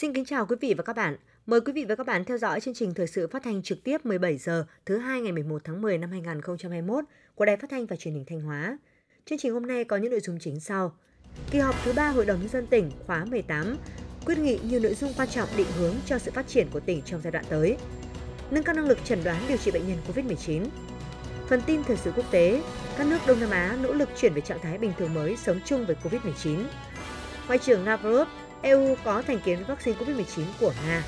Xin kính chào quý vị và các bạn. Mời quý vị và các bạn theo dõi chương trình thời sự phát thanh trực tiếp 17 giờ thứ hai ngày 11 tháng 10 năm 2021 của Đài Phát thanh và Truyền hình Thanh Hóa. Chương trình hôm nay có những nội dung chính sau: Kỳ họp thứ ba Hội đồng nhân dân tỉnh khóa 18 quyết nghị nhiều nội dung quan trọng định hướng cho sự phát triển của tỉnh trong giai đoạn tới. Nâng cao năng lực chẩn đoán điều trị bệnh nhân COVID-19. Phần tin thời sự quốc tế, các nước Đông Nam Á nỗ lực chuyển về trạng thái bình thường mới sống chung với COVID-19. Ngoại trưởng Lavrov EU có thành kiến với vaccine COVID-19 của Nga.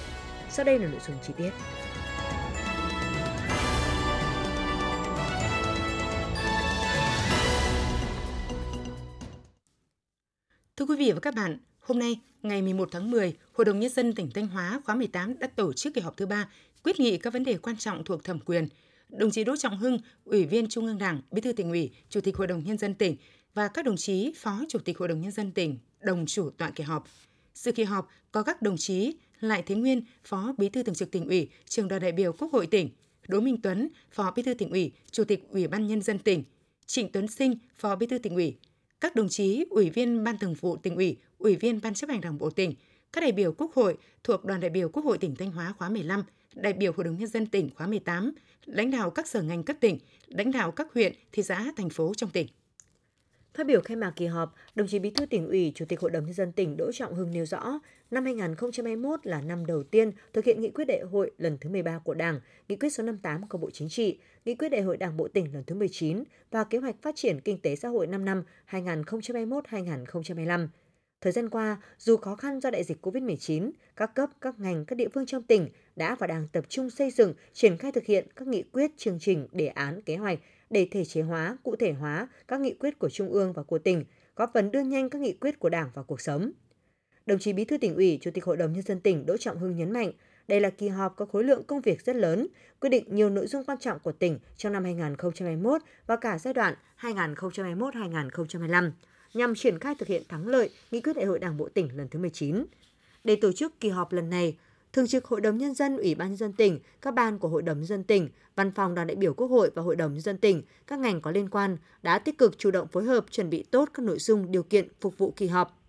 Sau đây là nội dung chi tiết. Thưa quý vị và các bạn, hôm nay, ngày 11 tháng 10, Hội đồng Nhân dân tỉnh Thanh Hóa khóa 18 đã tổ chức kỳ họp thứ ba quyết nghị các vấn đề quan trọng thuộc thẩm quyền. Đồng chí Đỗ Trọng Hưng, Ủy viên Trung ương Đảng, Bí thư tỉnh ủy, Chủ tịch Hội đồng Nhân dân tỉnh và các đồng chí Phó Chủ tịch Hội đồng Nhân dân tỉnh đồng chủ tọa kỳ họp. Sự kỳ họp có các đồng chí Lại Thế Nguyên, Phó Bí thư Thường trực tỉnh ủy, Trường đoàn đại biểu Quốc hội tỉnh, Đỗ Minh Tuấn, Phó Bí thư tỉnh ủy, Chủ tịch Ủy ban nhân dân tỉnh, Trịnh Tuấn Sinh, Phó Bí thư tỉnh ủy, các đồng chí Ủy viên Ban Thường vụ tỉnh ủy, Ủy viên Ban chấp hành Đảng bộ tỉnh, các đại biểu Quốc hội thuộc Đoàn đại biểu Quốc hội tỉnh Thanh Hóa khóa 15, đại biểu Hội đồng nhân dân tỉnh khóa 18, lãnh đạo các sở ngành cấp tỉnh, lãnh đạo các huyện, thị xã, thành phố trong tỉnh. Phát biểu khai mạc kỳ họp, đồng chí Bí thư tỉnh ủy, Chủ tịch Hội đồng nhân dân tỉnh Đỗ Trọng Hưng nêu rõ, năm 2021 là năm đầu tiên thực hiện nghị quyết đại hội lần thứ 13 của Đảng, nghị quyết số 58 của Bộ Chính trị, nghị quyết đại hội Đảng bộ tỉnh lần thứ 19 và kế hoạch phát triển kinh tế xã hội 5 năm 2021-2025. Thời gian qua, dù khó khăn do đại dịch COVID-19, các cấp, các ngành, các địa phương trong tỉnh đã và đang tập trung xây dựng, triển khai thực hiện các nghị quyết, chương trình, đề án, kế hoạch để thể chế hóa, cụ thể hóa các nghị quyết của Trung ương và của tỉnh, góp phần đưa nhanh các nghị quyết của Đảng vào cuộc sống. Đồng chí Bí thư tỉnh ủy, Chủ tịch Hội đồng nhân dân tỉnh Đỗ Trọng Hưng nhấn mạnh, đây là kỳ họp có khối lượng công việc rất lớn, quyết định nhiều nội dung quan trọng của tỉnh trong năm 2021 và cả giai đoạn 2021-2025 nhằm triển khai thực hiện thắng lợi nghị quyết đại hội Đảng bộ tỉnh lần thứ 19. Để tổ chức kỳ họp lần này, Thường trực Hội đồng Nhân dân, Ủy ban Nhân dân tỉnh, các ban của Hội đồng Nhân dân tỉnh, Văn phòng đoàn đại biểu Quốc hội và Hội đồng Nhân dân tỉnh, các ngành có liên quan đã tích cực chủ động phối hợp chuẩn bị tốt các nội dung điều kiện phục vụ kỳ họp.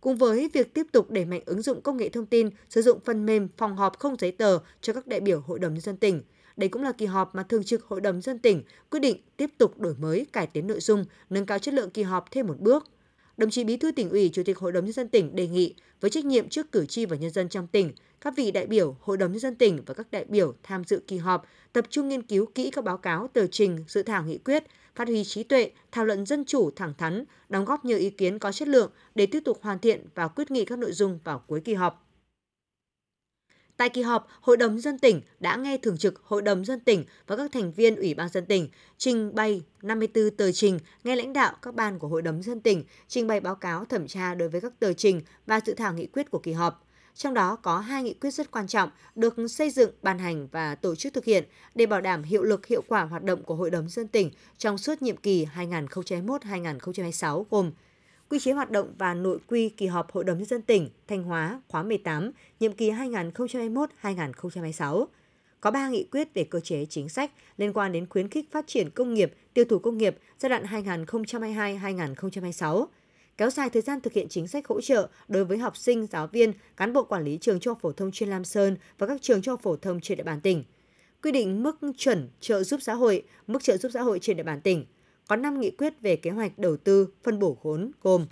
Cùng với việc tiếp tục đẩy mạnh ứng dụng công nghệ thông tin, sử dụng phần mềm phòng họp không giấy tờ cho các đại biểu Hội đồng Nhân dân tỉnh, đây cũng là kỳ họp mà Thường trực Hội đồng dân tỉnh quyết định tiếp tục đổi mới, cải tiến nội dung, nâng cao chất lượng kỳ họp thêm một bước đồng chí Bí thư tỉnh ủy, Chủ tịch Hội đồng nhân dân tỉnh đề nghị với trách nhiệm trước cử tri và nhân dân trong tỉnh, các vị đại biểu Hội đồng nhân dân tỉnh và các đại biểu tham dự kỳ họp tập trung nghiên cứu kỹ các báo cáo, tờ trình, dự thảo nghị quyết, phát huy trí tuệ, thảo luận dân chủ thẳng thắn, đóng góp nhiều ý kiến có chất lượng để tiếp tục hoàn thiện và quyết nghị các nội dung vào cuối kỳ họp. Tại kỳ họp, Hội đồng dân tỉnh đã nghe thường trực Hội đồng dân tỉnh và các thành viên Ủy ban dân tỉnh trình bày 54 tờ trình, nghe lãnh đạo các ban của Hội đồng dân tỉnh trình bày báo cáo thẩm tra đối với các tờ trình và dự thảo nghị quyết của kỳ họp. Trong đó có hai nghị quyết rất quan trọng được xây dựng, ban hành và tổ chức thực hiện để bảo đảm hiệu lực hiệu quả hoạt động của Hội đồng dân tỉnh trong suốt nhiệm kỳ 2021-2026 gồm quy chế hoạt động và nội quy kỳ họp Hội đồng nhân dân tỉnh Thanh Hóa khóa 18, nhiệm kỳ 2021-2026. Có 3 nghị quyết về cơ chế chính sách liên quan đến khuyến khích phát triển công nghiệp, tiêu thụ công nghiệp giai đoạn 2022-2026 kéo dài thời gian thực hiện chính sách hỗ trợ đối với học sinh, giáo viên, cán bộ quản lý trường trung học phổ thông chuyên Lam Sơn và các trường trung học phổ thông trên địa bàn tỉnh. Quy định mức chuẩn trợ giúp xã hội, mức trợ giúp xã hội trên địa bàn tỉnh, có 5 nghị quyết về kế hoạch đầu tư phân bổ vốn gồm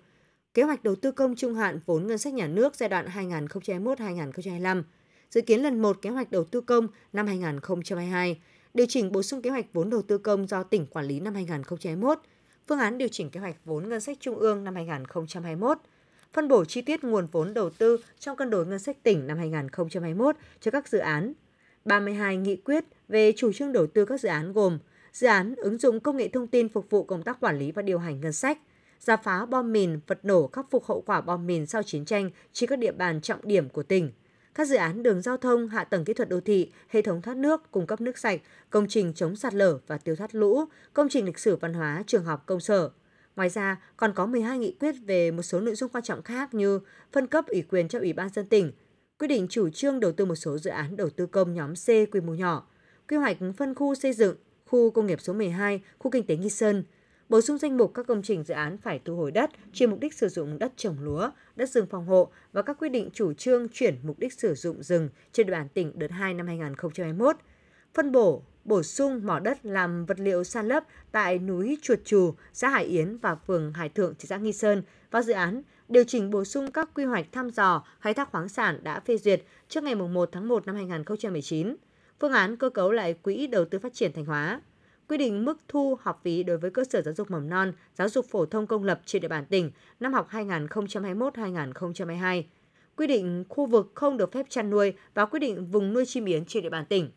kế hoạch đầu tư công trung hạn vốn ngân sách nhà nước giai đoạn 2021-2025, dự kiến lần 1 kế hoạch đầu tư công năm 2022, điều chỉnh bổ sung kế hoạch vốn đầu tư công do tỉnh quản lý năm 2021, phương án điều chỉnh kế hoạch vốn ngân sách trung ương năm 2021, phân bổ chi tiết nguồn vốn đầu tư trong cân đối ngân sách tỉnh năm 2021 cho các dự án. 32 nghị quyết về chủ trương đầu tư các dự án gồm dự án ứng dụng công nghệ thông tin phục vụ công tác quản lý và điều hành ngân sách, giả phá bom mìn, vật nổ khắc phục hậu quả bom mìn sau chiến tranh trên các địa bàn trọng điểm của tỉnh. Các dự án đường giao thông, hạ tầng kỹ thuật đô thị, hệ thống thoát nước, cung cấp nước sạch, công trình chống sạt lở và tiêu thoát lũ, công trình lịch sử văn hóa, trường học, công sở. Ngoài ra, còn có 12 nghị quyết về một số nội dung quan trọng khác như phân cấp ủy quyền cho Ủy ban dân tỉnh, quyết định chủ trương đầu tư một số dự án đầu tư công nhóm C quy mô nhỏ, quy hoạch phân khu xây dựng, khu công nghiệp số 12, khu kinh tế Nghi Sơn, bổ sung danh mục các công trình dự án phải thu hồi đất, chuyển mục đích sử dụng đất trồng lúa, đất rừng phòng hộ và các quyết định chủ trương chuyển mục đích sử dụng rừng trên địa bàn tỉnh đợt 2 năm 2021. Phân bổ bổ sung mỏ đất làm vật liệu san lấp tại núi Chuột Trù, xã Hải Yến và phường Hải Thượng, thị xã Nghi Sơn và dự án điều chỉnh bổ sung các quy hoạch thăm dò, khai thác khoáng sản đã phê duyệt trước ngày 1 tháng 1 năm 2019, phương án cơ cấu lại Quỹ đầu tư phát triển Thanh Hóa, quy định mức thu học phí đối với cơ sở giáo dục mầm non, giáo dục phổ thông công lập trên địa bàn tỉnh năm học 2021-2022, quy định khu vực không được phép chăn nuôi và quy định vùng nuôi chim yến trên địa bàn tỉnh.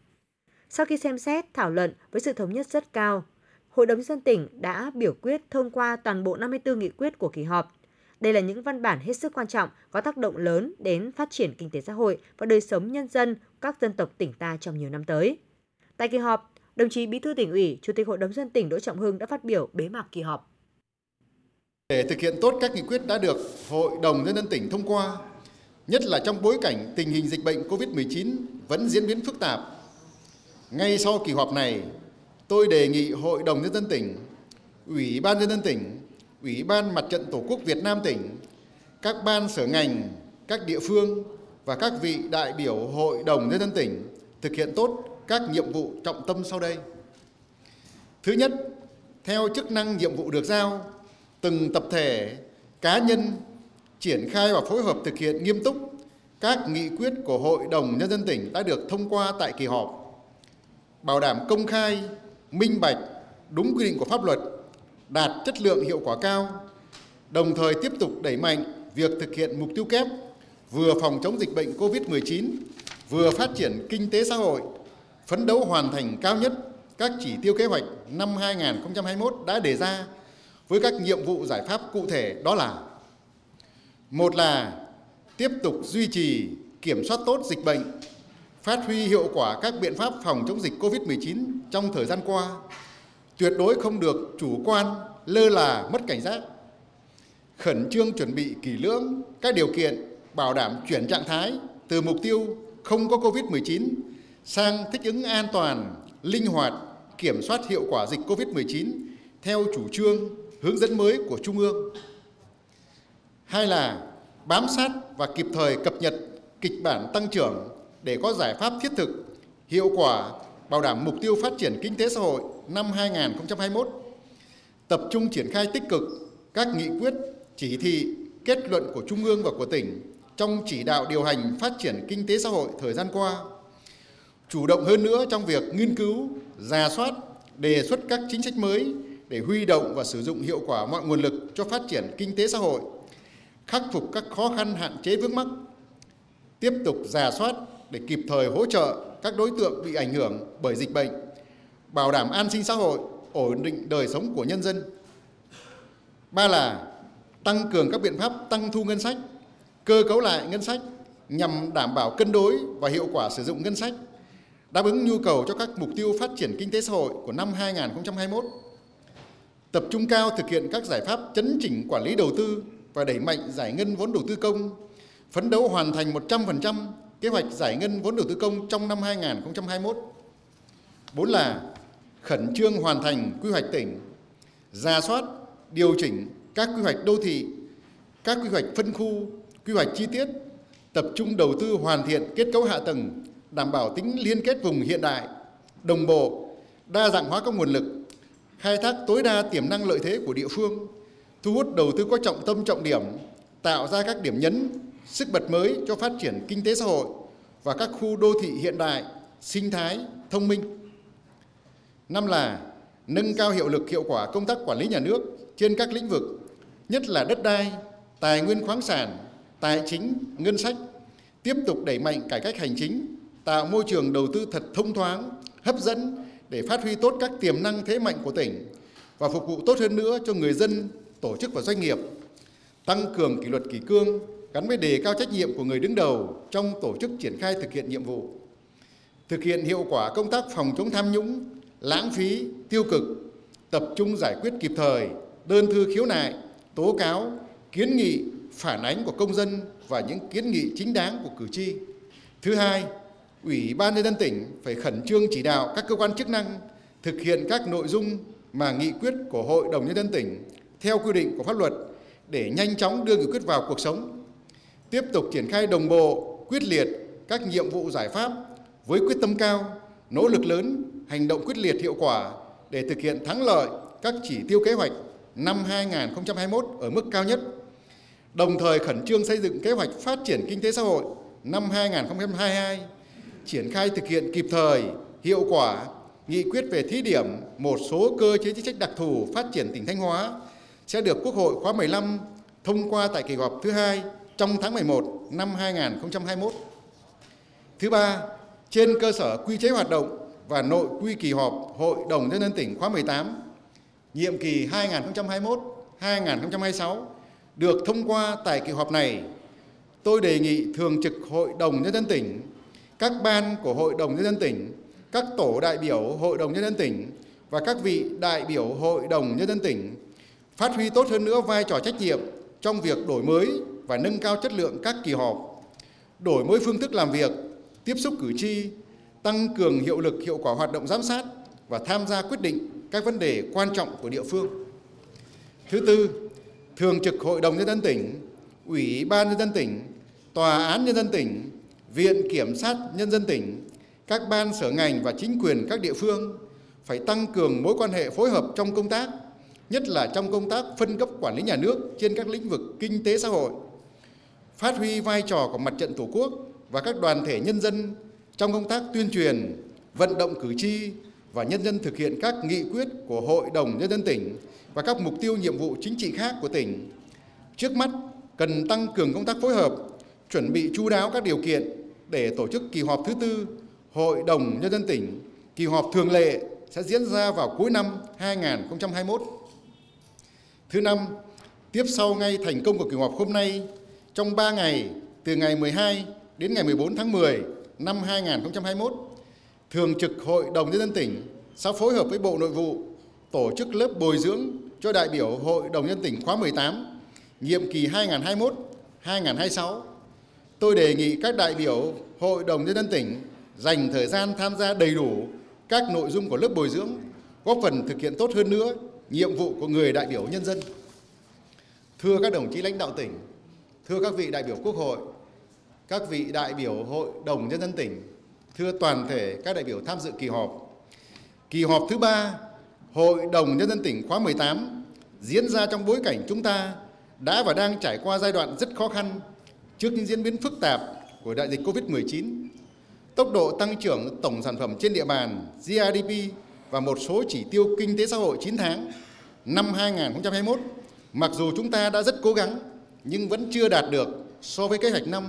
Sau khi xem xét, thảo luận với sự thống nhất rất cao, Hội đồng dân tỉnh đã biểu quyết thông qua toàn bộ 54 nghị quyết của kỳ họp. Đây là những văn bản hết sức quan trọng có tác động lớn đến phát triển kinh tế xã hội và đời sống nhân dân các dân tộc tỉnh ta trong nhiều năm tới. Tại kỳ họp, đồng chí Bí thư tỉnh ủy, Chủ tịch Hội đồng dân tỉnh Đỗ Trọng Hưng đã phát biểu bế mạc kỳ họp. Để thực hiện tốt các nghị quyết đã được Hội đồng nhân dân tỉnh thông qua, nhất là trong bối cảnh tình hình dịch bệnh COVID-19 vẫn diễn biến phức tạp. Ngay sau kỳ họp này, tôi đề nghị Hội đồng nhân dân tỉnh, Ủy ban nhân dân tỉnh, Ủy ban Mặt trận Tổ quốc Việt Nam tỉnh, các ban sở ngành, các địa phương và các vị đại biểu Hội đồng nhân dân tỉnh thực hiện tốt các nhiệm vụ trọng tâm sau đây. Thứ nhất, theo chức năng nhiệm vụ được giao, từng tập thể, cá nhân triển khai và phối hợp thực hiện nghiêm túc các nghị quyết của Hội đồng Nhân dân tỉnh đã được thông qua tại kỳ họp, bảo đảm công khai, minh bạch, đúng quy định của pháp luật, đạt chất lượng hiệu quả cao, đồng thời tiếp tục đẩy mạnh việc thực hiện mục tiêu kép vừa phòng chống dịch bệnh COVID-19, vừa phát triển kinh tế xã hội, phấn đấu hoàn thành cao nhất các chỉ tiêu kế hoạch năm 2021 đã đề ra với các nhiệm vụ giải pháp cụ thể đó là một là tiếp tục duy trì kiểm soát tốt dịch bệnh, phát huy hiệu quả các biện pháp phòng chống dịch COVID-19 trong thời gian qua, tuyệt đối không được chủ quan, lơ là, mất cảnh giác. Khẩn trương chuẩn bị kỹ lưỡng các điều kiện bảo đảm chuyển trạng thái từ mục tiêu không có COVID-19 sang thích ứng an toàn, linh hoạt, kiểm soát hiệu quả dịch COVID-19 theo chủ trương, hướng dẫn mới của Trung ương. Hai là bám sát và kịp thời cập nhật kịch bản tăng trưởng để có giải pháp thiết thực, hiệu quả, bảo đảm mục tiêu phát triển kinh tế xã hội năm 2021. Tập trung triển khai tích cực các nghị quyết, chỉ thị, kết luận của Trung ương và của tỉnh trong chỉ đạo điều hành phát triển kinh tế xã hội thời gian qua chủ động hơn nữa trong việc nghiên cứu, ra soát, đề xuất các chính sách mới để huy động và sử dụng hiệu quả mọi nguồn lực cho phát triển kinh tế xã hội, khắc phục các khó khăn hạn chế vướng mắc, tiếp tục giả soát để kịp thời hỗ trợ các đối tượng bị ảnh hưởng bởi dịch bệnh, bảo đảm an sinh xã hội, ổn định đời sống của nhân dân. Ba là tăng cường các biện pháp tăng thu ngân sách, cơ cấu lại ngân sách nhằm đảm bảo cân đối và hiệu quả sử dụng ngân sách đáp ứng nhu cầu cho các mục tiêu phát triển kinh tế xã hội của năm 2021. Tập trung cao thực hiện các giải pháp chấn chỉnh quản lý đầu tư và đẩy mạnh giải ngân vốn đầu tư công, phấn đấu hoàn thành 100% kế hoạch giải ngân vốn đầu tư công trong năm 2021. Bốn là khẩn trương hoàn thành quy hoạch tỉnh, ra soát, điều chỉnh các quy hoạch đô thị, các quy hoạch phân khu, quy hoạch chi tiết, tập trung đầu tư hoàn thiện kết cấu hạ tầng đảm bảo tính liên kết vùng hiện đại, đồng bộ, đa dạng hóa các nguồn lực, khai thác tối đa tiềm năng lợi thế của địa phương, thu hút đầu tư có trọng tâm trọng điểm, tạo ra các điểm nhấn, sức bật mới cho phát triển kinh tế xã hội và các khu đô thị hiện đại, sinh thái, thông minh. Năm là nâng cao hiệu lực hiệu quả công tác quản lý nhà nước trên các lĩnh vực, nhất là đất đai, tài nguyên khoáng sản, tài chính, ngân sách, tiếp tục đẩy mạnh cải cách hành chính, tạo môi trường đầu tư thật thông thoáng, hấp dẫn để phát huy tốt các tiềm năng thế mạnh của tỉnh và phục vụ tốt hơn nữa cho người dân, tổ chức và doanh nghiệp, tăng cường kỷ luật kỷ cương gắn với đề cao trách nhiệm của người đứng đầu trong tổ chức triển khai thực hiện nhiệm vụ, thực hiện hiệu quả công tác phòng chống tham nhũng, lãng phí, tiêu cực, tập trung giải quyết kịp thời đơn thư khiếu nại, tố cáo, kiến nghị, phản ánh của công dân và những kiến nghị chính đáng của cử tri. Thứ hai, Ủy ban nhân dân tỉnh phải khẩn trương chỉ đạo các cơ quan chức năng thực hiện các nội dung mà nghị quyết của Hội đồng Nhân dân tỉnh theo quy định của pháp luật để nhanh chóng đưa nghị quyết vào cuộc sống. Tiếp tục triển khai đồng bộ, quyết liệt các nhiệm vụ giải pháp với quyết tâm cao, nỗ lực lớn, hành động quyết liệt hiệu quả để thực hiện thắng lợi các chỉ tiêu kế hoạch năm 2021 ở mức cao nhất. Đồng thời khẩn trương xây dựng kế hoạch phát triển kinh tế xã hội năm 2022, triển khai thực hiện kịp thời, hiệu quả nghị quyết về thí điểm một số cơ chế chính sách đặc thù phát triển tỉnh Thanh Hóa sẽ được Quốc hội khóa 15 thông qua tại kỳ họp thứ hai trong tháng 11 năm 2021. Thứ ba, trên cơ sở quy chế hoạt động và nội quy kỳ họp Hội đồng Nhân dân tỉnh khóa 18, nhiệm kỳ 2021-2026 được thông qua tại kỳ họp này, tôi đề nghị Thường trực Hội đồng Nhân dân tỉnh, các ban của Hội đồng Nhân dân tỉnh, các tổ đại biểu Hội đồng Nhân dân tỉnh và các vị đại biểu Hội đồng Nhân dân tỉnh phát huy tốt hơn nữa vai trò trách nhiệm trong việc đổi mới và nâng cao chất lượng các kỳ họp, đổi mới phương thức làm việc, tiếp xúc cử tri, tăng cường hiệu lực hiệu quả hoạt động giám sát và tham gia quyết định các vấn đề quan trọng của địa phương. Thứ tư, Thường trực Hội đồng Nhân dân tỉnh, Ủy ban Nhân dân tỉnh, Tòa án Nhân dân tỉnh, Viện Kiểm sát Nhân dân tỉnh, các ban sở ngành và chính quyền các địa phương phải tăng cường mối quan hệ phối hợp trong công tác, nhất là trong công tác phân cấp quản lý nhà nước trên các lĩnh vực kinh tế xã hội, phát huy vai trò của mặt trận Tổ quốc và các đoàn thể nhân dân trong công tác tuyên truyền, vận động cử tri và nhân dân thực hiện các nghị quyết của Hội đồng Nhân dân tỉnh và các mục tiêu nhiệm vụ chính trị khác của tỉnh. Trước mắt, cần tăng cường công tác phối hợp, chuẩn bị chú đáo các điều kiện để tổ chức kỳ họp thứ tư Hội đồng Nhân dân tỉnh, kỳ họp thường lệ sẽ diễn ra vào cuối năm 2021. Thứ năm, tiếp sau ngay thành công của kỳ họp hôm nay, trong 3 ngày từ ngày 12 đến ngày 14 tháng 10 năm 2021, Thường trực Hội đồng Nhân dân tỉnh sẽ phối hợp với Bộ Nội vụ tổ chức lớp bồi dưỡng cho đại biểu Hội đồng Nhân tỉnh khóa 18, nhiệm kỳ 2021-2026. Tôi đề nghị các đại biểu Hội đồng Nhân dân tỉnh dành thời gian tham gia đầy đủ các nội dung của lớp bồi dưỡng, góp phần thực hiện tốt hơn nữa nhiệm vụ của người đại biểu nhân dân. Thưa các đồng chí lãnh đạo tỉnh, thưa các vị đại biểu Quốc hội, các vị đại biểu Hội đồng Nhân dân tỉnh, thưa toàn thể các đại biểu tham dự kỳ họp. Kỳ họp thứ ba Hội đồng Nhân dân tỉnh khóa 18 diễn ra trong bối cảnh chúng ta đã và đang trải qua giai đoạn rất khó khăn trước những diễn biến phức tạp của đại dịch COVID-19. Tốc độ tăng trưởng tổng sản phẩm trên địa bàn GDP và một số chỉ tiêu kinh tế xã hội 9 tháng năm 2021, mặc dù chúng ta đã rất cố gắng nhưng vẫn chưa đạt được so với kế hoạch năm.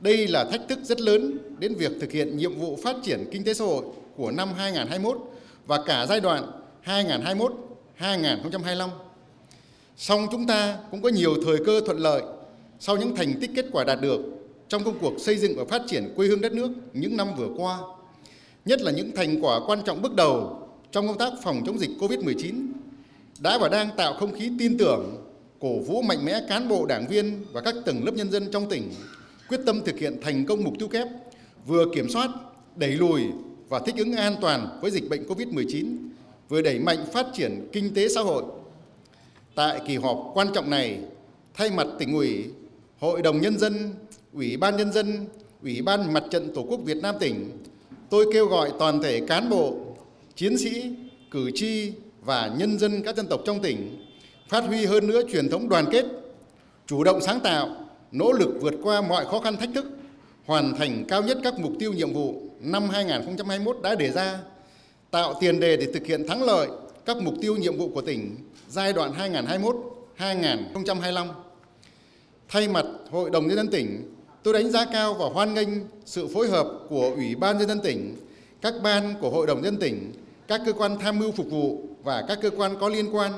Đây là thách thức rất lớn đến việc thực hiện nhiệm vụ phát triển kinh tế xã hội của năm 2021 và cả giai đoạn 2021-2025. Song chúng ta cũng có nhiều thời cơ thuận lợi sau những thành tích kết quả đạt được trong công cuộc xây dựng và phát triển quê hương đất nước những năm vừa qua, nhất là những thành quả quan trọng bước đầu trong công tác phòng chống dịch COVID-19 đã và đang tạo không khí tin tưởng, cổ vũ mạnh mẽ cán bộ đảng viên và các tầng lớp nhân dân trong tỉnh quyết tâm thực hiện thành công mục tiêu kép vừa kiểm soát, đẩy lùi và thích ứng an toàn với dịch bệnh COVID-19, vừa đẩy mạnh phát triển kinh tế xã hội. Tại kỳ họp quan trọng này, thay mặt tỉnh ủy, Hội đồng Nhân dân, Ủy ban Nhân dân, Ủy ban Mặt trận Tổ quốc Việt Nam tỉnh, tôi kêu gọi toàn thể cán bộ, chiến sĩ, cử tri và nhân dân các dân tộc trong tỉnh phát huy hơn nữa truyền thống đoàn kết, chủ động sáng tạo, nỗ lực vượt qua mọi khó khăn thách thức, hoàn thành cao nhất các mục tiêu nhiệm vụ năm 2021 đã đề ra, tạo tiền đề để thực hiện thắng lợi các mục tiêu nhiệm vụ của tỉnh giai đoạn 2021-2025. Thay mặt Hội đồng Nhân dân tỉnh, tôi đánh giá cao và hoan nghênh sự phối hợp của Ủy ban Nhân dân tỉnh, các ban của Hội đồng Nhân dân tỉnh, các cơ quan tham mưu phục vụ và các cơ quan có liên quan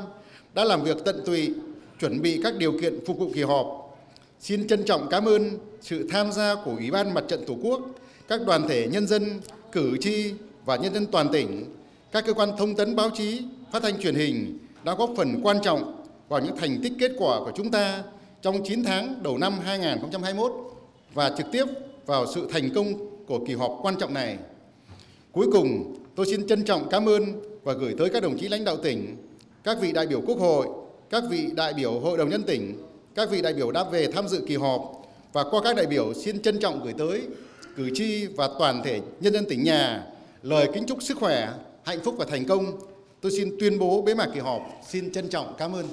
đã làm việc tận tụy, chuẩn bị các điều kiện phục vụ kỳ họp. Xin trân trọng cảm ơn sự tham gia của Ủy ban Mặt trận Tổ quốc, các đoàn thể nhân dân, cử tri và nhân dân toàn tỉnh, các cơ quan thông tấn báo chí, phát thanh truyền hình đã góp phần quan trọng vào những thành tích kết quả của chúng ta trong 9 tháng đầu năm 2021 và trực tiếp vào sự thành công của kỳ họp quan trọng này. Cuối cùng, tôi xin trân trọng cảm ơn và gửi tới các đồng chí lãnh đạo tỉnh, các vị đại biểu Quốc hội, các vị đại biểu Hội đồng nhân tỉnh, các vị đại biểu đã về tham dự kỳ họp và qua các đại biểu xin trân trọng gửi tới cử tri và toàn thể nhân dân tỉnh nhà lời kính chúc sức khỏe, hạnh phúc và thành công. Tôi xin tuyên bố bế mạc kỳ họp. Xin trân trọng cảm ơn.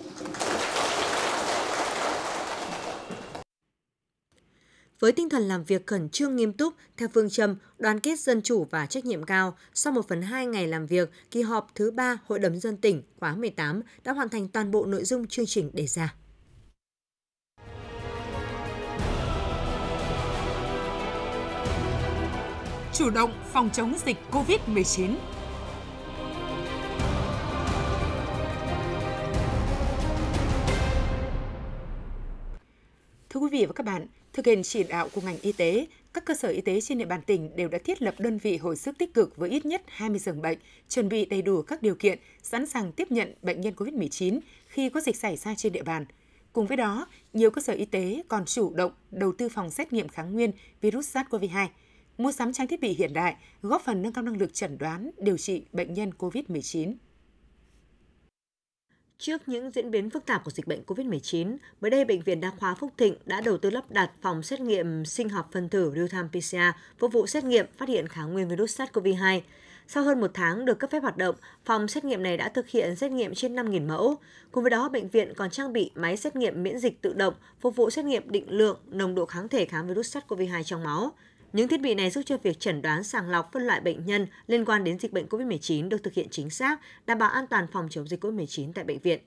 Với tinh thần làm việc khẩn trương nghiêm túc, theo phương châm đoàn kết dân chủ và trách nhiệm cao, sau 1 phần 2 ngày làm việc, kỳ họp thứ 3 Hội đồng dân tỉnh khóa 18 đã hoàn thành toàn bộ nội dung chương trình đề ra. Chủ động phòng chống dịch COVID-19 Thưa quý vị và các bạn, thực hiện chỉ đạo của ngành y tế, các cơ sở y tế trên địa bàn tỉnh đều đã thiết lập đơn vị hồi sức tích cực với ít nhất 20 giường bệnh, chuẩn bị đầy đủ các điều kiện, sẵn sàng tiếp nhận bệnh nhân COVID-19 khi có dịch xảy ra trên địa bàn. Cùng với đó, nhiều cơ sở y tế còn chủ động đầu tư phòng xét nghiệm kháng nguyên virus SARS-CoV-2, mua sắm trang thiết bị hiện đại, góp phần nâng cao năng lực chẩn đoán, điều trị bệnh nhân COVID-19. Trước những diễn biến phức tạp của dịch bệnh COVID-19, mới đây Bệnh viện Đa khoa Phúc Thịnh đã đầu tư lắp đặt phòng xét nghiệm sinh học phân tử real-time PCR phục vụ xét nghiệm phát hiện kháng nguyên virus SARS-CoV-2. Sau hơn một tháng được cấp phép hoạt động, phòng xét nghiệm này đã thực hiện xét nghiệm trên 5.000 mẫu. Cùng với đó, bệnh viện còn trang bị máy xét nghiệm miễn dịch tự động phục vụ xét nghiệm định lượng nồng độ kháng thể kháng virus SARS-CoV-2 trong máu. Những thiết bị này giúp cho việc chẩn đoán sàng lọc phân loại bệnh nhân liên quan đến dịch bệnh COVID-19 được thực hiện chính xác, đảm bảo an toàn phòng chống dịch COVID-19 tại bệnh viện.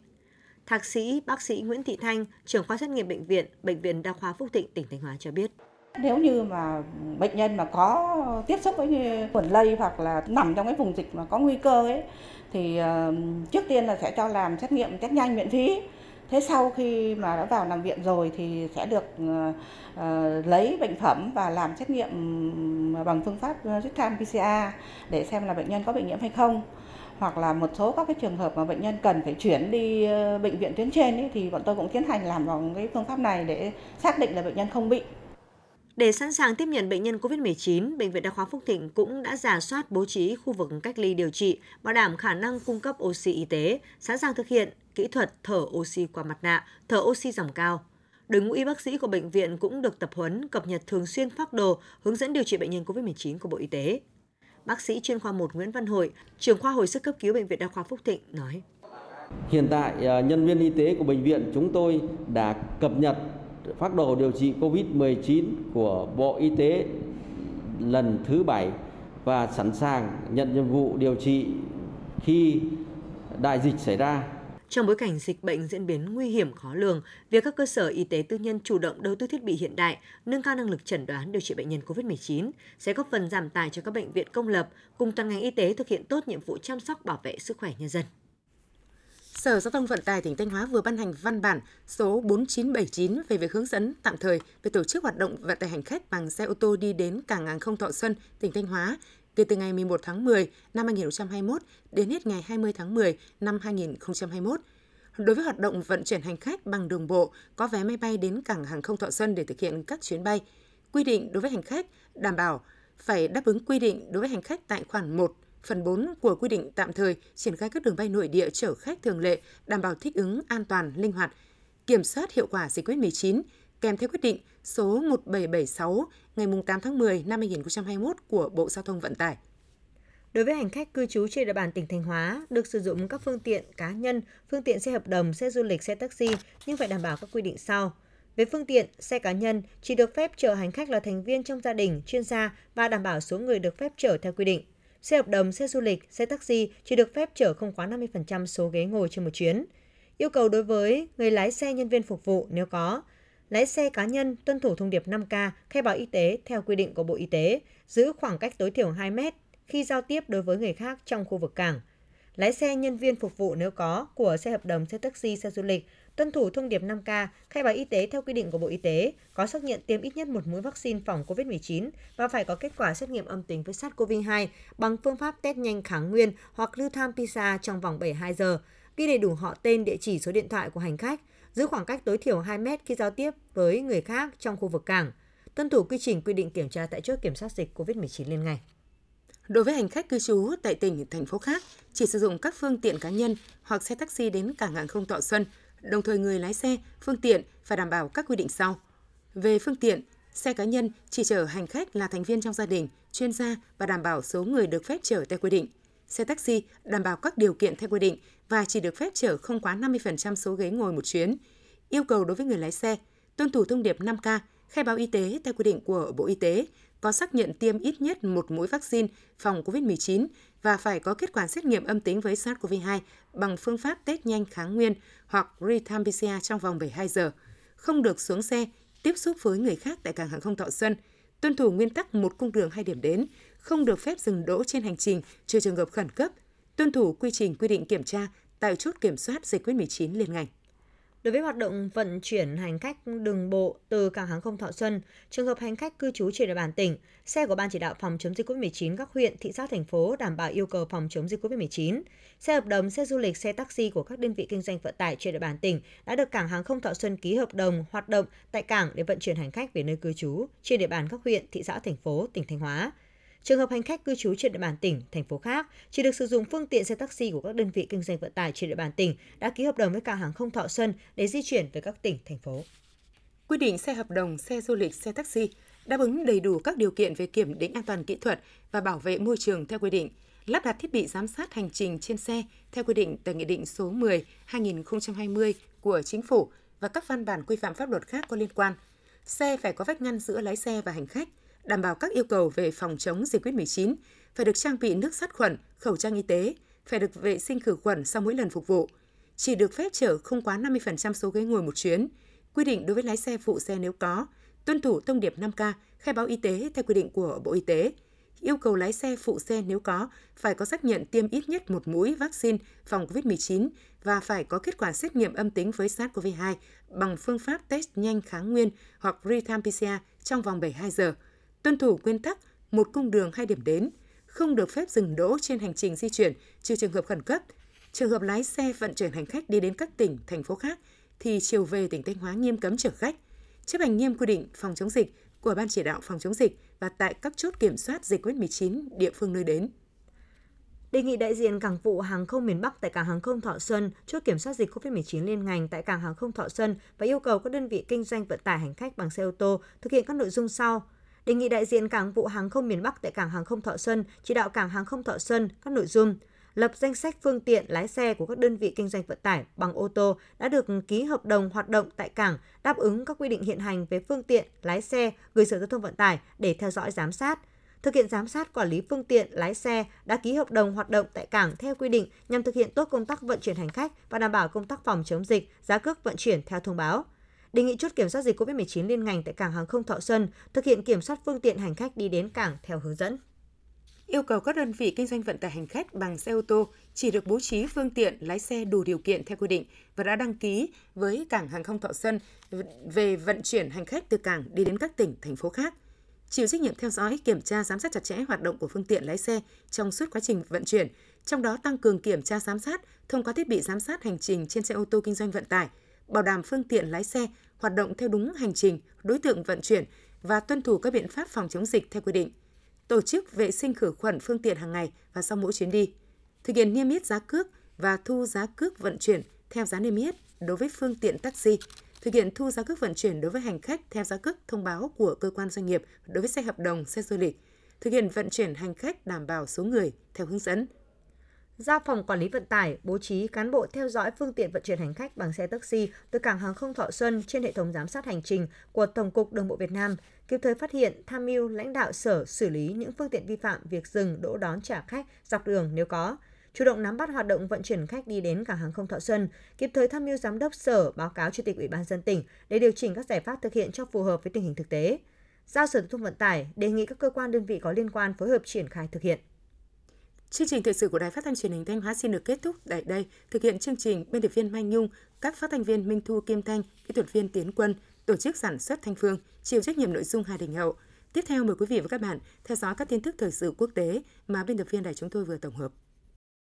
Thạc sĩ bác sĩ Nguyễn Thị Thanh, trưởng khoa xét nghiệm bệnh viện, Bệnh viện Đa khoa Phúc Thịnh, tỉnh Thanh Hóa cho biết. Nếu như mà bệnh nhân mà có tiếp xúc với nguồn lây hoặc là nằm trong cái vùng dịch mà có nguy cơ ấy thì ờ, trước tiên là sẽ cho làm xét nghiệm test nhanh miễn phí thế sau khi mà đã vào nằm viện rồi thì sẽ được uh, lấy bệnh phẩm và làm xét nghiệm ừ, bằng phương pháp ờ, real-time PCR để xem là bệnh nhân có bị nhiễm hay không. Hoặc là một số các cái trường hợp mà bệnh nhân cần phải chuyển đi bệnh viện tuyến trên ý, thì bọn tôi cũng tiến hành làm bằng cái phương pháp này để xác định là bệnh nhân không bị để sẵn sàng tiếp nhận bệnh nhân COVID-19, Bệnh viện Đa khoa Phúc Thịnh cũng đã giả soát bố trí khu vực cách ly điều trị, bảo đảm khả năng cung cấp oxy y tế, sẵn sàng thực hiện kỹ thuật thở oxy qua mặt nạ, thở oxy dòng cao. Đội ngũ y bác sĩ của bệnh viện cũng được tập huấn, cập nhật thường xuyên phác đồ, hướng dẫn điều trị bệnh nhân COVID-19 của Bộ Y tế. Bác sĩ chuyên khoa 1 Nguyễn Văn Hội, trưởng khoa hồi sức cấp cứu Bệnh viện Đa khoa Phúc Thịnh nói. Hiện tại, à, nhân viên y tế của bệnh viện chúng tôi đã cập nhật phác đồ điều trị COVID-19 của Bộ Y tế lần thứ bảy và sẵn sàng nhận nhiệm vụ điều trị khi đại dịch xảy ra. Trong bối cảnh dịch bệnh diễn biến nguy hiểm khó lường, việc các cơ sở y tế tư nhân chủ động đầu tư thiết bị hiện đại, nâng cao năng lực chẩn đoán điều trị bệnh nhân COVID-19 sẽ góp phần giảm tải cho các bệnh viện công lập cùng toàn ngành y tế thực hiện tốt nhiệm vụ chăm sóc bảo vệ sức khỏe nhân dân. Sở Giao thông Vận tải tỉnh Thanh Hóa vừa ban hành văn bản số 4979 về việc hướng dẫn tạm thời về tổ chức hoạt động vận tải hành khách bằng xe ô tô đi đến cảng hàng không Thọ Xuân, tỉnh Thanh Hóa kể từ ngày 11 tháng 10 năm 2021 đến hết ngày 20 tháng 10 năm 2021. Đối với hoạt động vận chuyển hành khách bằng đường bộ có vé máy bay đến cảng hàng không Thọ Xuân để thực hiện các chuyến bay, quy định đối với hành khách đảm bảo phải đáp ứng quy định đối với hành khách tại khoản 1 phần 4 của quy định tạm thời triển khai các đường bay nội địa chở khách thường lệ, đảm bảo thích ứng an toàn, linh hoạt, kiểm soát hiệu quả dịch COVID-19, kèm theo quyết định số 1776 ngày 8 tháng 10 năm 2021 của Bộ Giao thông Vận tải. Đối với hành khách cư trú trên địa bàn tỉnh Thanh Hóa, được sử dụng các phương tiện cá nhân, phương tiện xe hợp đồng, xe du lịch, xe taxi nhưng phải đảm bảo các quy định sau. Về phương tiện, xe cá nhân chỉ được phép chở hành khách là thành viên trong gia đình, chuyên gia và đảm bảo số người được phép chở theo quy định. Xe hợp đồng, xe du lịch, xe taxi chỉ được phép chở không quá 50% số ghế ngồi trên một chuyến. Yêu cầu đối với người lái xe nhân viên phục vụ nếu có. Lái xe cá nhân tuân thủ thông điệp 5K, khai báo y tế theo quy định của Bộ Y tế, giữ khoảng cách tối thiểu 2 mét khi giao tiếp đối với người khác trong khu vực cảng. Lái xe nhân viên phục vụ nếu có của xe hợp đồng, xe taxi, xe du lịch tuân thủ thông điệp 5K, khai báo y tế theo quy định của Bộ Y tế, có xác nhận tiêm ít nhất một mũi vaccine phòng COVID-19 và phải có kết quả xét nghiệm âm tính với SARS-CoV-2 bằng phương pháp test nhanh kháng nguyên hoặc lưu tham pisa trong vòng 72 giờ, ghi đầy đủ họ tên, địa chỉ, số điện thoại của hành khách, giữ khoảng cách tối thiểu 2 mét khi giao tiếp với người khác trong khu vực cảng, tuân thủ quy trình quy định kiểm tra tại chốt kiểm soát dịch COVID-19 liên ngành. Đối với hành khách cư trú tại tỉnh, thành phố khác, chỉ sử dụng các phương tiện cá nhân hoặc xe taxi đến cảng hàng không Thọ Xuân, đồng thời người lái xe, phương tiện phải đảm bảo các quy định sau. Về phương tiện, xe cá nhân chỉ chở hành khách là thành viên trong gia đình, chuyên gia và đảm bảo số người được phép chở theo quy định. Xe taxi đảm bảo các điều kiện theo quy định và chỉ được phép chở không quá 50% số ghế ngồi một chuyến. Yêu cầu đối với người lái xe tuân thủ thông điệp 5K, khai báo y tế theo quy định của Bộ Y tế, có xác nhận tiêm ít nhất một mũi vaccine phòng COVID-19 và phải có kết quả xét nghiệm âm tính với SARS-CoV-2 bằng phương pháp test nhanh kháng nguyên hoặc real-time PCR trong vòng 72 giờ. Không được xuống xe, tiếp xúc với người khác tại cảng hàng không Thọ Xuân, tuân thủ nguyên tắc một cung đường hai điểm đến, không được phép dừng đỗ trên hành trình trừ trường hợp khẩn cấp, tuân thủ quy trình quy định kiểm tra tại chốt kiểm soát dịch COVID-19 liên ngành. Đối với hoạt động vận chuyển hành khách đường bộ từ cảng hàng không Thọ Xuân, trường hợp hành khách cư trú trên địa bàn tỉnh, xe của Ban chỉ đạo phòng chống dịch COVID-19 các huyện, thị xã, thành phố đảm bảo yêu cầu phòng chống dịch COVID-19. Xe hợp đồng, xe du lịch, xe taxi của các đơn vị kinh doanh vận tải trên địa bàn tỉnh đã được cảng hàng không Thọ Xuân ký hợp đồng hoạt động tại cảng để vận chuyển hành khách về nơi cư trú trên địa bàn các huyện, thị xã, thành phố, tỉnh Thanh Hóa. Trường hợp hành khách cư trú trên địa bàn tỉnh, thành phố khác chỉ được sử dụng phương tiện xe taxi của các đơn vị kinh doanh vận tải trên địa bàn tỉnh đã ký hợp đồng với cảng hàng không Thọ Xuân để di chuyển về các tỉnh, thành phố. Quy định xe hợp đồng, xe du lịch, xe taxi đáp ứng đầy đủ các điều kiện về kiểm định an toàn kỹ thuật và bảo vệ môi trường theo quy định, lắp đặt thiết bị giám sát hành trình trên xe theo quy định tại Nghị định số 10/2020 của Chính phủ và các văn bản quy phạm pháp luật khác có liên quan. Xe phải có vách ngăn giữa lái xe và hành khách, đảm bảo các yêu cầu về phòng chống dịch COVID-19, phải được trang bị nước sát khuẩn, khẩu trang y tế, phải được vệ sinh khử khuẩn sau mỗi lần phục vụ. Chỉ được phép chở không quá 50% số ghế ngồi một chuyến. Quy định đối với lái xe phụ xe nếu có, tuân thủ thông điệp 5K, khai báo y tế theo quy định của Bộ Y tế. Yêu cầu lái xe phụ xe nếu có phải có xác nhận tiêm ít nhất một mũi vaccine phòng COVID-19 và phải có kết quả xét nghiệm âm tính với SARS-CoV-2 bằng phương pháp test nhanh kháng nguyên hoặc real-time PCR trong vòng 72 giờ – tuân thủ nguyên tắc một cung đường hai điểm đến, không được phép dừng đỗ trên hành trình di chuyển trừ trường hợp khẩn cấp. Trường hợp lái xe vận chuyển hành khách đi đến các tỉnh, thành phố khác thì chiều về tỉnh Thanh Hóa nghiêm cấm chở khách, chấp hành nghiêm quy định phòng chống dịch của Ban chỉ đạo phòng chống dịch và tại các chốt kiểm soát dịch COVID-19 địa phương nơi đến. Đề nghị đại diện cảng vụ hàng không miền Bắc tại cảng hàng không Thọ Xuân chốt kiểm soát dịch COVID-19 liên ngành tại cảng hàng không Thọ Xuân và yêu cầu các đơn vị kinh doanh vận tải hành khách bằng xe ô tô thực hiện các nội dung sau – đề nghị đại diện cảng vụ hàng không miền Bắc tại cảng hàng không Thọ Xuân chỉ đạo cảng hàng không Thọ Xuân các nội dung lập danh sách phương tiện lái xe của các đơn vị kinh doanh vận tải bằng ô tô đã được ký hợp đồng hoạt động tại cảng đáp ứng các quy định hiện hành về phương tiện lái xe gửi Sở Giao thông Vận tải để theo dõi giám sát. Thực hiện giám sát quản lý phương tiện lái xe đã ký hợp đồng hoạt động tại cảng theo quy định nhằm thực hiện tốt công tác vận chuyển hành khách và đảm bảo công tác phòng chống dịch, giá cước vận chuyển theo thông báo đề nghị chốt kiểm soát dịch COVID-19 liên ngành tại cảng hàng không Thọ Xuân thực hiện kiểm soát phương tiện hành khách đi đến cảng theo hướng dẫn. Yêu cầu các đơn vị kinh doanh vận tải hành khách bằng xe ô tô chỉ được bố trí phương tiện lái xe đủ điều kiện theo quy định và đã đăng ký với cảng hàng không Thọ Xuân về vận chuyển hành khách từ cảng đi đến các tỉnh, thành phố khác. Chịu trách nhiệm theo dõi, kiểm tra, giám sát chặt chẽ hoạt động của phương tiện lái xe trong suốt quá trình vận chuyển, trong đó tăng cường kiểm tra giám sát thông qua thiết bị giám sát hành trình trên xe ô tô kinh doanh vận tải – bảo đảm phương tiện lái xe hoạt động theo đúng hành trình, đối tượng vận chuyển và tuân thủ các biện pháp phòng chống dịch theo quy định. Tổ chức vệ sinh khử khuẩn phương tiện hàng ngày và sau mỗi chuyến đi. Thực hiện niêm yết giá cước và thu giá cước vận chuyển theo giá niêm yết đối với phương tiện taxi. Thực hiện thu giá cước vận chuyển đối với hành khách theo giá cước thông báo của cơ quan doanh nghiệp đối với xe hợp đồng, xe du lịch. Thực hiện vận chuyển hành khách đảm bảo số người theo hướng dẫn giao phòng quản lý vận tải bố trí cán bộ theo dõi phương tiện vận chuyển hành khách bằng xe taxi từ cảng hàng không Thọ Xuân trên hệ thống giám sát hành trình của Tổng cục Đường bộ Việt Nam, kịp thời phát hiện, tham mưu lãnh đạo sở xử lý những phương tiện vi phạm việc dừng đỗ đón trả khách dọc đường nếu có, chủ động nắm bắt hoạt động vận chuyển khách đi đến cảng hàng không Thọ Xuân, kịp thời tham mưu giám đốc sở báo cáo chủ tịch ủy ban dân tỉnh để điều chỉnh các giải pháp thực hiện cho phù hợp với tình hình thực tế. Giao Sở Giao thông Vận tải đề nghị các cơ quan đơn vị có liên quan phối hợp triển khai thực hiện. Chương trình thời sự của Đài Phát thanh Truyền hình Thanh Hóa xin được kết thúc tại đây. Thực hiện chương trình, biên tập viên Mai Nhung, các phát thanh viên Minh Thu Kim Thanh, kỹ thuật viên Tiến Quân, tổ chức sản xuất Thanh Phương, chịu trách nhiệm nội dung Hà Đình Hậu. Tiếp theo mời quý vị và các bạn theo dõi các tin tức thời sự quốc tế mà biên tập viên đài chúng tôi vừa tổng hợp.